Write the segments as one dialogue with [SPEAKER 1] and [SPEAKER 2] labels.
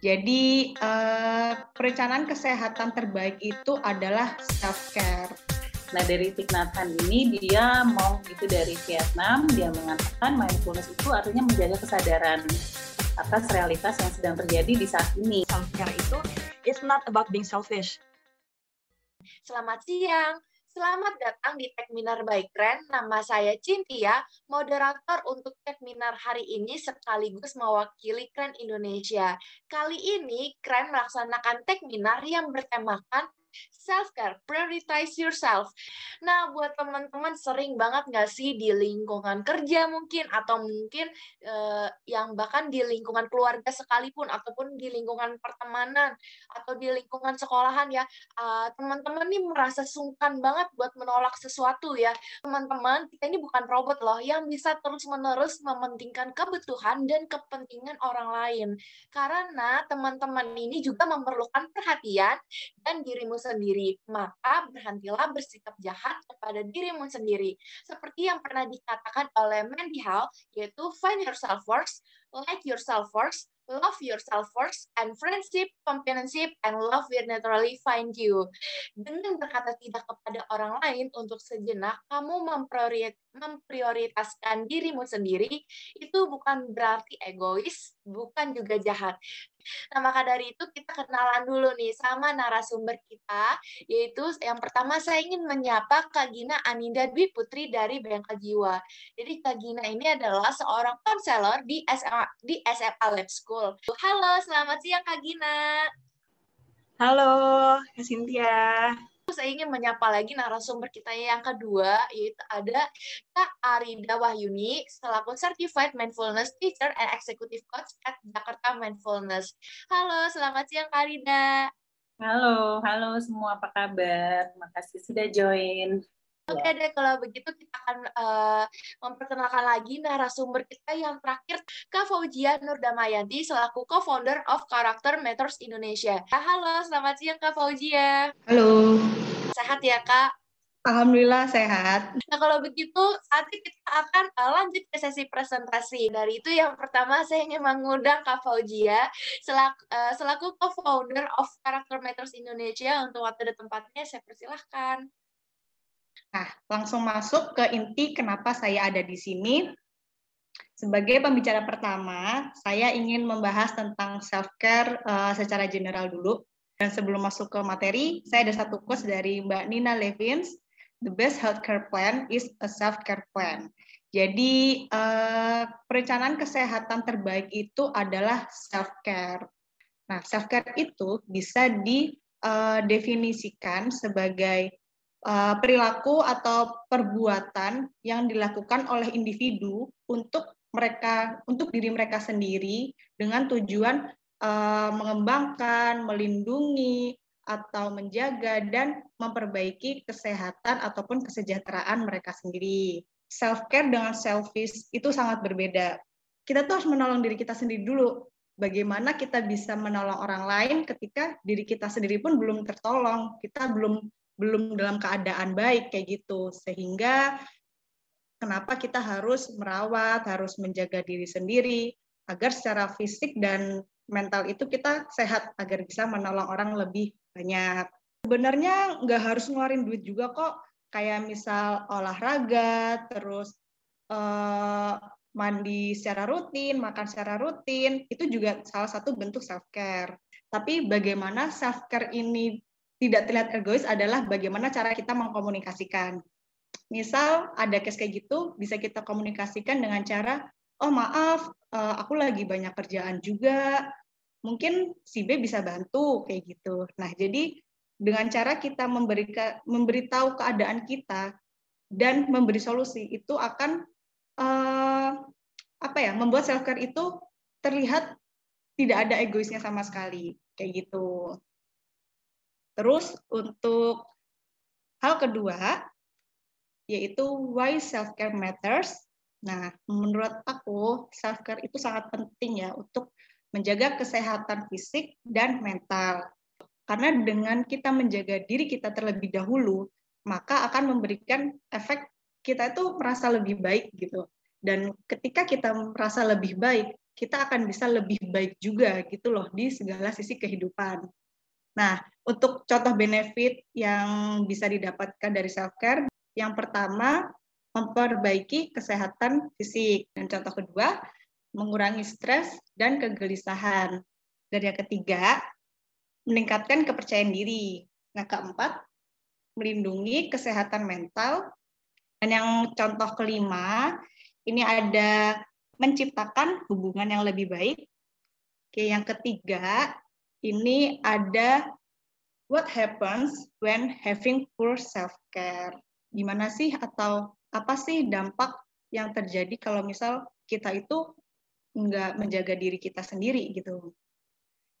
[SPEAKER 1] Jadi uh, perencanaan kesehatan terbaik itu adalah self care.
[SPEAKER 2] Nah dari Thich Nhat Hanh ini dia mau itu dari Vietnam dia mengatakan mindfulness itu artinya menjaga kesadaran atas realitas yang sedang terjadi di saat ini.
[SPEAKER 3] Self care itu it's not about being selfish.
[SPEAKER 4] Selamat siang. Selamat datang di Techminar by Kren. Nama saya Cintia, moderator untuk Techminar hari ini sekaligus mewakili Kren Indonesia. Kali ini Kren melaksanakan Techminar yang bertemakan self-care, prioritize yourself. Nah, buat teman-teman sering banget nggak sih di lingkungan kerja mungkin, atau mungkin eh, yang bahkan di lingkungan keluarga sekalipun, ataupun di lingkungan pertemanan, atau di lingkungan sekolahan ya, uh, teman-teman nih merasa sungkan banget buat menolak sesuatu ya. Teman-teman, kita ini bukan robot loh, yang bisa terus-menerus mementingkan kebutuhan dan kepentingan orang lain. Karena teman-teman ini juga memerlukan perhatian dan dirimu sendiri, maka berhentilah bersikap jahat kepada dirimu sendiri. Seperti yang pernah dikatakan oleh Mandy Hall, yaitu find yourself first, like yourself first, love yourself first, and friendship, companionship, and love will naturally find you. Dengan berkata tidak kepada orang lain untuk sejenak, kamu memprioritaskan dirimu sendiri, itu bukan berarti egois, bukan juga jahat. Nah, maka dari itu kita kenalan dulu nih sama narasumber kita, yaitu yang pertama saya ingin menyapa Kak Gina Aninda Dwi Putri dari Bengkel Jiwa. Jadi Kak Gina ini adalah seorang konselor di SMA, di SMA Lab School. Halo, selamat siang Kak Gina.
[SPEAKER 3] Halo, Kak Cynthia
[SPEAKER 4] saya ingin menyapa lagi narasumber kita yang kedua, yaitu ada Kak Arida Wahyuni, selaku Certified Mindfulness Teacher and Executive Coach at Jakarta Mindfulness. Halo, selamat siang Kak Arida.
[SPEAKER 2] Halo, halo semua, apa kabar? Makasih sudah join.
[SPEAKER 4] Oke okay deh, kalau begitu kita akan uh, memperkenalkan lagi narasumber kita yang terakhir, Kak Fauzia Nurdamayanti, selaku co-founder of Character Matters Indonesia. Halo, selamat siang Kak Fauzia.
[SPEAKER 1] Halo.
[SPEAKER 4] Sehat ya Kak?
[SPEAKER 1] Alhamdulillah sehat.
[SPEAKER 4] Nah kalau begitu saat ini kita akan uh, lanjut ke sesi presentasi. Dari itu yang pertama saya ingin mengundang Kak Fauzia selaku, uh, selaku co-founder of Character Matters Indonesia untuk waktu dan tempatnya saya persilahkan.
[SPEAKER 1] Nah, langsung masuk ke inti kenapa saya ada di sini. Sebagai pembicara pertama, saya ingin membahas tentang self-care uh, secara general dulu. Dan sebelum masuk ke materi, saya ada satu quotes dari Mbak Nina Levins, The best healthcare plan is a self-care plan. Jadi, uh, perencanaan kesehatan terbaik itu adalah self-care. Nah, self-care itu bisa didefinisikan eh, sebagai perilaku atau perbuatan yang dilakukan oleh individu untuk mereka untuk diri mereka sendiri dengan tujuan uh, mengembangkan, melindungi atau menjaga dan memperbaiki kesehatan ataupun kesejahteraan mereka sendiri. Self care dengan selfish itu sangat berbeda. Kita tuh harus menolong diri kita sendiri dulu. Bagaimana kita bisa menolong orang lain ketika diri kita sendiri pun belum tertolong, kita belum belum dalam keadaan baik kayak gitu. Sehingga kenapa kita harus merawat harus menjaga diri sendiri agar secara fisik dan mental itu kita sehat agar bisa menolong orang lebih banyak. Sebenarnya nggak harus ngeluarin duit juga kok. Kayak misal olahraga terus uh, mandi secara rutin makan secara rutin itu juga salah satu bentuk self care tapi bagaimana self care ini tidak terlihat egois adalah bagaimana cara kita mengkomunikasikan. Misal ada case kayak gitu, bisa kita komunikasikan dengan cara, oh maaf, eh, aku lagi banyak kerjaan juga, mungkin si B bisa bantu kayak gitu. Nah, jadi dengan cara kita memberikan memberitahu keadaan kita dan memberi solusi itu akan uh, apa ya membuat self care itu terlihat tidak ada egoisnya sama sekali kayak gitu. Terus untuk hal kedua, yaitu why self-care matters. Nah, menurut aku, self-care itu sangat penting ya untuk menjaga kesehatan fisik dan mental. Karena dengan kita menjaga diri kita terlebih dahulu, maka akan memberikan efek kita itu merasa lebih baik gitu. Dan ketika kita merasa lebih baik, kita akan bisa lebih baik juga gitu loh di segala sisi kehidupan. Nah, untuk contoh benefit yang bisa didapatkan dari self care, yang pertama memperbaiki kesehatan fisik dan contoh kedua mengurangi stres dan kegelisahan. Dan yang ketiga, meningkatkan kepercayaan diri. Nah, keempat, melindungi kesehatan mental. Dan yang contoh kelima, ini ada menciptakan hubungan yang lebih baik. Oke, yang ketiga, ini ada what happens when having poor self-care. Gimana sih atau apa sih dampak yang terjadi kalau misal kita itu nggak menjaga diri kita sendiri gitu.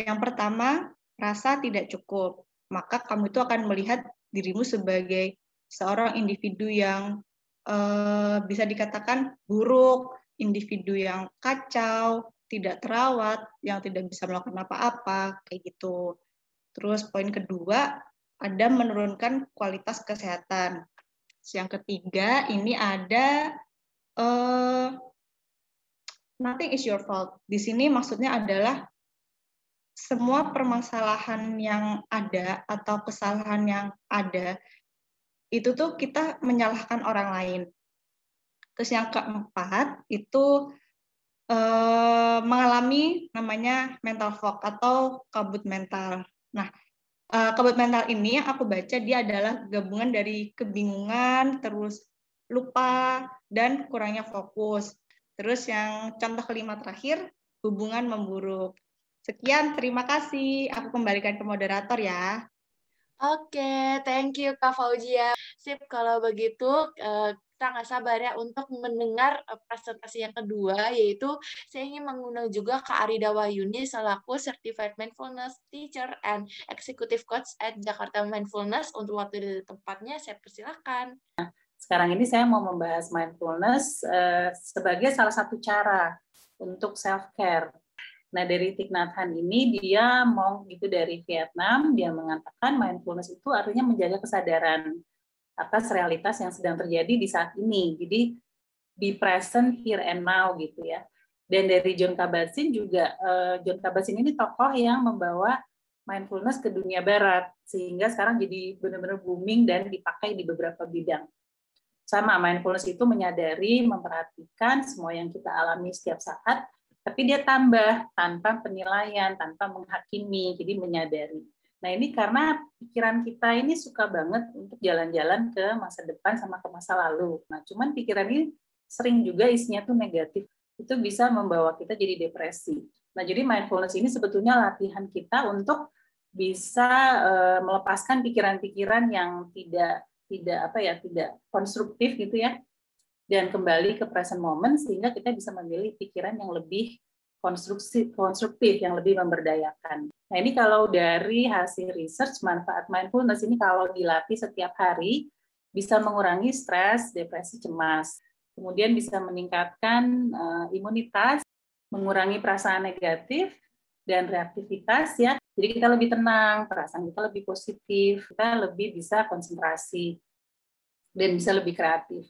[SPEAKER 1] Yang pertama, rasa tidak cukup. Maka kamu itu akan melihat dirimu sebagai seorang individu yang uh, bisa dikatakan buruk, individu yang kacau, tidak terawat, yang tidak bisa melakukan apa-apa, kayak gitu. Terus poin kedua, ada menurunkan kualitas kesehatan. Yang ketiga, ini ada uh, nothing is your fault. Di sini maksudnya adalah semua permasalahan yang ada atau kesalahan yang ada itu tuh kita menyalahkan orang lain. Terus yang keempat itu eh, mengalami namanya mental fog atau kabut mental. Nah, eh, kabut mental ini yang aku baca dia adalah gabungan dari kebingungan, terus lupa dan kurangnya fokus. Terus yang contoh kelima terakhir hubungan memburuk. Sekian, terima kasih. Aku kembalikan ke moderator ya.
[SPEAKER 4] Oke, okay, thank you Kak Fauzia. Sip, kalau begitu eh, kita nggak sabar ya untuk mendengar eh, presentasi yang kedua, yaitu saya ingin mengundang juga Kak Arida Wahyuni selaku Certified Mindfulness Teacher and Executive Coach at Jakarta Mindfulness. Untuk waktu dan tempatnya, saya persilakan.
[SPEAKER 2] Sekarang ini saya mau membahas mindfulness uh, sebagai salah satu cara untuk self-care. Nah, dari Thich Nhat Hanh ini dia mau gitu dari Vietnam, dia mengatakan mindfulness itu artinya menjaga kesadaran atas realitas yang sedang terjadi di saat ini. Jadi be present here and now gitu ya. Dan dari John Kabat-Zinn juga uh, John Kabat-Zinn ini tokoh yang membawa mindfulness ke dunia barat sehingga sekarang jadi benar-benar booming dan dipakai di beberapa bidang. Sama mindfulness itu menyadari, memperhatikan semua yang kita alami setiap saat, tapi dia tambah tanpa penilaian, tanpa menghakimi, jadi menyadari. Nah ini karena pikiran kita ini suka banget untuk jalan-jalan ke masa depan sama ke masa lalu. Nah cuman pikiran ini sering juga isinya tuh negatif. Itu bisa membawa kita jadi depresi. Nah jadi mindfulness ini sebetulnya latihan kita untuk bisa uh, melepaskan pikiran-pikiran yang tidak tidak apa ya tidak konstruktif gitu ya dan kembali ke present moment sehingga kita bisa memilih pikiran yang lebih konstruksi konstruktif yang lebih memberdayakan. Nah ini kalau dari hasil research manfaat mindfulness ini kalau dilatih setiap hari bisa mengurangi stres, depresi, cemas. Kemudian bisa meningkatkan uh, imunitas, mengurangi perasaan negatif dan reaktivitas ya. Jadi kita lebih tenang, perasaan kita lebih positif, kita lebih bisa konsentrasi dan bisa lebih kreatif.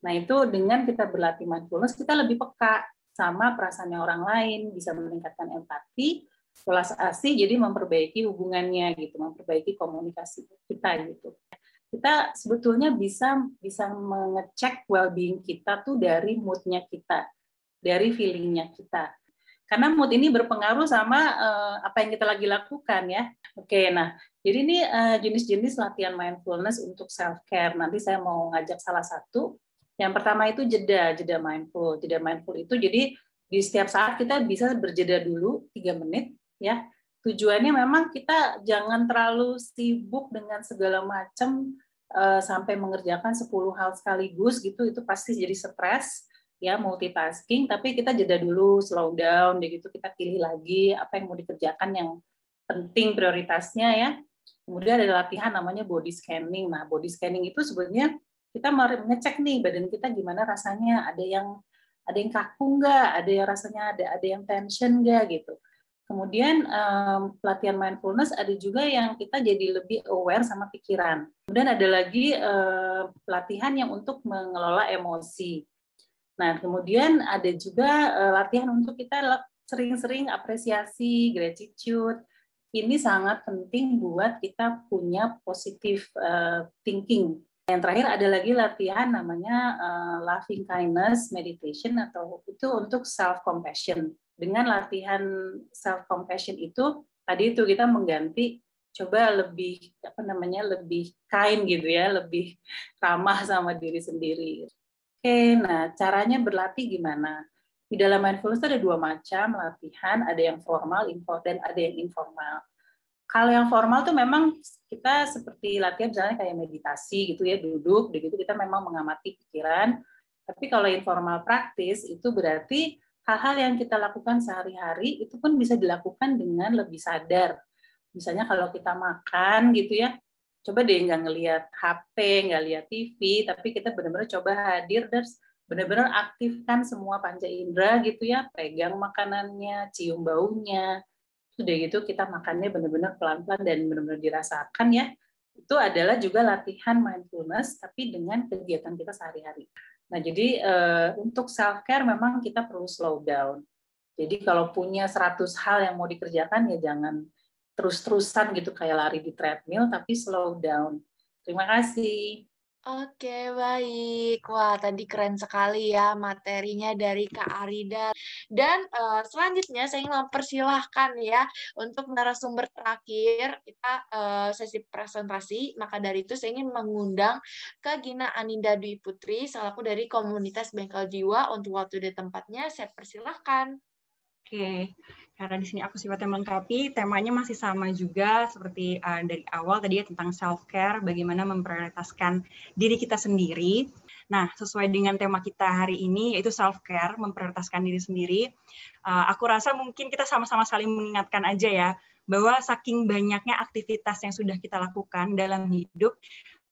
[SPEAKER 2] Nah itu dengan kita berlatih mindfulness kita lebih peka sama perasaannya orang lain, bisa meningkatkan empati, kelas asih jadi memperbaiki hubungannya gitu, memperbaiki komunikasi kita gitu. Kita sebetulnya bisa bisa mengecek well-being kita tuh dari moodnya kita, dari feelingnya kita. Karena mood ini berpengaruh sama uh, apa yang kita lagi lakukan ya. Oke, nah jadi ini uh, jenis-jenis latihan mindfulness untuk self care. Nanti saya mau ngajak salah satu yang pertama itu jeda, jeda mindful. Jeda mindful itu jadi di setiap saat kita bisa berjeda dulu tiga menit ya. Tujuannya memang kita jangan terlalu sibuk dengan segala macam uh, sampai mengerjakan 10 hal sekaligus gitu itu pasti jadi stres ya multitasking tapi kita jeda dulu slow down begitu kita pilih lagi apa yang mau dikerjakan yang penting prioritasnya ya kemudian ada latihan namanya body scanning nah body scanning itu sebenarnya kita ngecek nih badan kita gimana rasanya ada yang ada yang kaku nggak ada yang rasanya ada ada yang tension nggak gitu kemudian um, pelatihan mindfulness ada juga yang kita jadi lebih aware sama pikiran kemudian ada lagi uh, pelatihan yang untuk mengelola emosi Nah, kemudian ada juga uh, latihan untuk kita sering-sering apresiasi, gratitude. Ini sangat penting buat kita punya positive uh, thinking. Yang terakhir ada lagi latihan namanya uh, loving kindness meditation atau itu untuk self compassion. Dengan latihan self compassion itu tadi itu kita mengganti coba lebih apa namanya lebih kind gitu ya, lebih ramah sama diri sendiri. Oke, nah caranya berlatih gimana? Di dalam mindfulness ada dua macam latihan, ada yang formal, dan ada yang informal. Kalau yang formal tuh memang kita seperti latihan misalnya kayak meditasi gitu ya, duduk, begitu kita memang mengamati pikiran. Tapi kalau informal praktis itu berarti hal-hal yang kita lakukan sehari-hari itu pun bisa dilakukan dengan lebih sadar. Misalnya kalau kita makan gitu ya, coba deh nggak ngelihat HP, nggak lihat TV, tapi kita benar-benar coba hadir dan benar-benar aktifkan semua panca indera gitu ya, pegang makanannya, cium baunya, sudah gitu kita makannya benar-benar pelan-pelan dan benar-benar dirasakan ya. Itu adalah juga latihan mindfulness, tapi dengan kegiatan kita sehari-hari. Nah, jadi uh, untuk self care memang kita perlu slow down. Jadi kalau punya 100 hal yang mau dikerjakan ya jangan terus-terusan gitu kayak lari di treadmill tapi slow down. Terima kasih.
[SPEAKER 4] Oke, baik. Wah, tadi keren sekali ya materinya dari Kak Arida. Dan uh, selanjutnya saya ingin mempersilahkan ya untuk narasumber terakhir kita uh, sesi presentasi. Maka dari itu saya ingin mengundang ke Gina Aninda Dwi Putri selaku dari komunitas Bengkel Jiwa untuk waktu di tempatnya. Saya persilahkan.
[SPEAKER 3] Oke, karena di sini aku sifatnya melengkapi, temanya masih sama juga seperti uh, dari awal tadi ya tentang self care, bagaimana memprioritaskan diri kita sendiri. Nah, sesuai dengan tema kita hari ini yaitu self care, memprioritaskan diri sendiri. Uh, aku rasa mungkin kita sama-sama saling mengingatkan aja ya bahwa saking banyaknya aktivitas yang sudah kita lakukan dalam hidup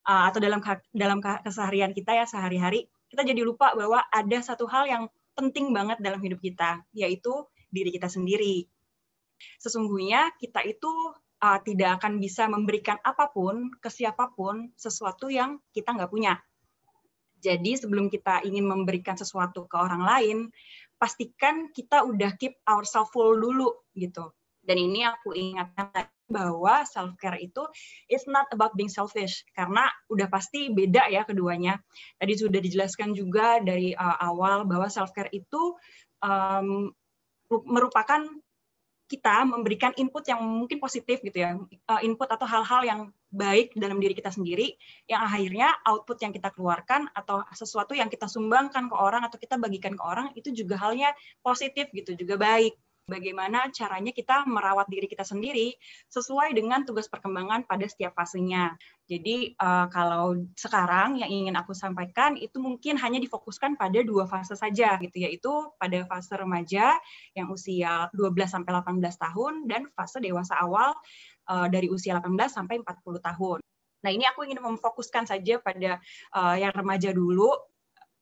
[SPEAKER 3] uh, atau dalam dalam keseharian kita ya sehari-hari, kita jadi lupa bahwa ada satu hal yang penting banget dalam hidup kita, yaitu diri kita sendiri. Sesungguhnya kita itu uh, tidak akan bisa memberikan apa pun ke siapa pun sesuatu yang kita nggak punya. Jadi sebelum kita ingin memberikan sesuatu ke orang lain, pastikan kita udah keep ourselves full dulu gitu. Dan ini aku ingatkan bahwa self care itu is not about being selfish karena udah pasti beda ya keduanya. Tadi sudah dijelaskan juga dari uh, awal bahwa self care itu um, merupakan kita memberikan input yang mungkin positif gitu ya, eh, input atau hal-hal yang baik dalam diri kita sendiri, yang akhirnya output yang kita keluarkan atau sesuatu yang kita sumbangkan ke orang atau kita bagikan ke orang itu juga halnya positif gitu, juga baik bagaimana caranya kita merawat diri kita sendiri sesuai dengan tugas perkembangan pada setiap fasenya. Jadi uh, kalau sekarang yang ingin aku sampaikan itu mungkin hanya difokuskan pada dua fase saja gitu yaitu pada fase remaja yang usia 12 sampai 18 tahun dan fase dewasa awal uh, dari usia 18 sampai 40 tahun. Nah, ini aku ingin memfokuskan saja pada uh, yang remaja dulu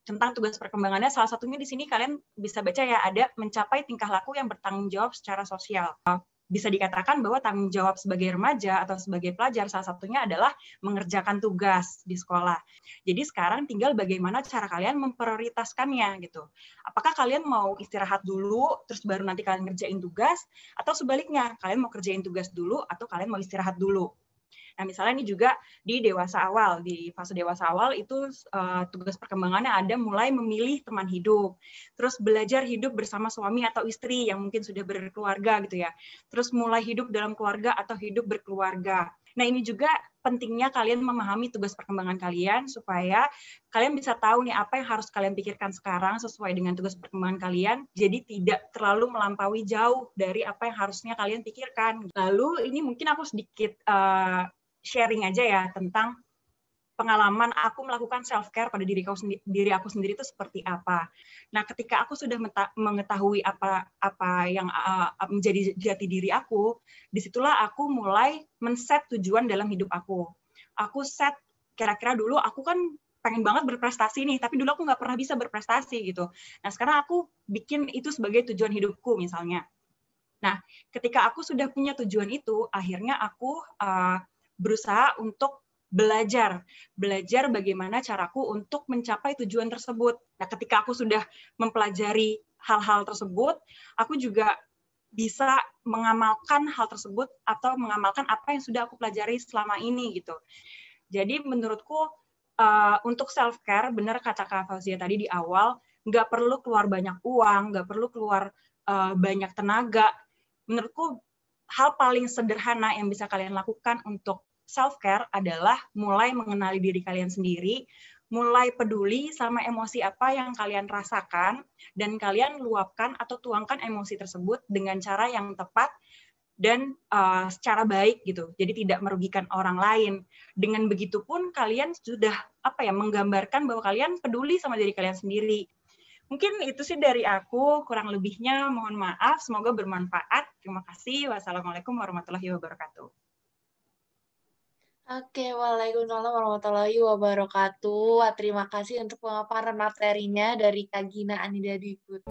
[SPEAKER 3] tentang tugas perkembangannya salah satunya di sini kalian bisa baca ya ada mencapai tingkah laku yang bertanggung jawab secara sosial. Bisa dikatakan bahwa tanggung jawab sebagai remaja atau sebagai pelajar salah satunya adalah mengerjakan tugas di sekolah. Jadi sekarang tinggal bagaimana cara kalian memprioritaskannya gitu. Apakah kalian mau istirahat dulu terus baru nanti kalian ngerjain tugas atau sebaliknya kalian mau kerjain tugas dulu atau kalian mau istirahat dulu Nah, misalnya ini juga di dewasa awal, di fase dewasa awal itu uh, tugas perkembangannya ada mulai memilih teman hidup, terus belajar hidup bersama suami atau istri yang mungkin sudah berkeluarga gitu ya, terus mulai hidup dalam keluarga atau hidup berkeluarga. Nah, ini juga pentingnya kalian memahami tugas perkembangan kalian supaya kalian bisa tahu nih apa yang harus kalian pikirkan sekarang sesuai dengan tugas perkembangan kalian. Jadi tidak terlalu melampaui jauh dari apa yang harusnya kalian pikirkan. Lalu ini mungkin aku sedikit uh, sharing aja ya tentang pengalaman aku melakukan self care pada diri aku sendiri, diri aku sendiri itu seperti apa. Nah, ketika aku sudah mengetahui apa apa yang uh, menjadi jati diri aku, di situlah aku mulai men-set tujuan dalam hidup aku. Aku set kira-kira dulu aku kan pengen banget berprestasi nih, tapi dulu aku nggak pernah bisa berprestasi gitu. Nah, sekarang aku bikin itu sebagai tujuan hidupku misalnya. Nah, ketika aku sudah punya tujuan itu, akhirnya aku uh, berusaha untuk belajar, belajar bagaimana caraku untuk mencapai tujuan tersebut. Nah, ketika aku sudah mempelajari hal-hal tersebut, aku juga bisa mengamalkan hal tersebut atau mengamalkan apa yang sudah aku pelajari selama ini gitu. Jadi menurutku uh, untuk self care benar kata Kak Fauzia tadi di awal nggak perlu keluar banyak uang, nggak perlu keluar uh, banyak tenaga. Menurutku hal paling sederhana yang bisa kalian lakukan untuk self care adalah mulai mengenali diri kalian sendiri, mulai peduli sama emosi apa yang kalian rasakan dan kalian luapkan atau tuangkan emosi tersebut dengan cara yang tepat dan uh, secara baik gitu. Jadi tidak merugikan orang lain. Dengan begitu pun kalian sudah apa ya menggambarkan bahwa kalian peduli sama diri kalian sendiri. Mungkin itu sih dari aku, kurang lebihnya mohon maaf, semoga bermanfaat. Terima kasih. Wassalamualaikum warahmatullahi wabarakatuh.
[SPEAKER 4] Oke, Waalaikumsalam warahmatullahi wabarakatuh. Terima kasih untuk pemaparan materinya dari Kak Gina Anida Dikut.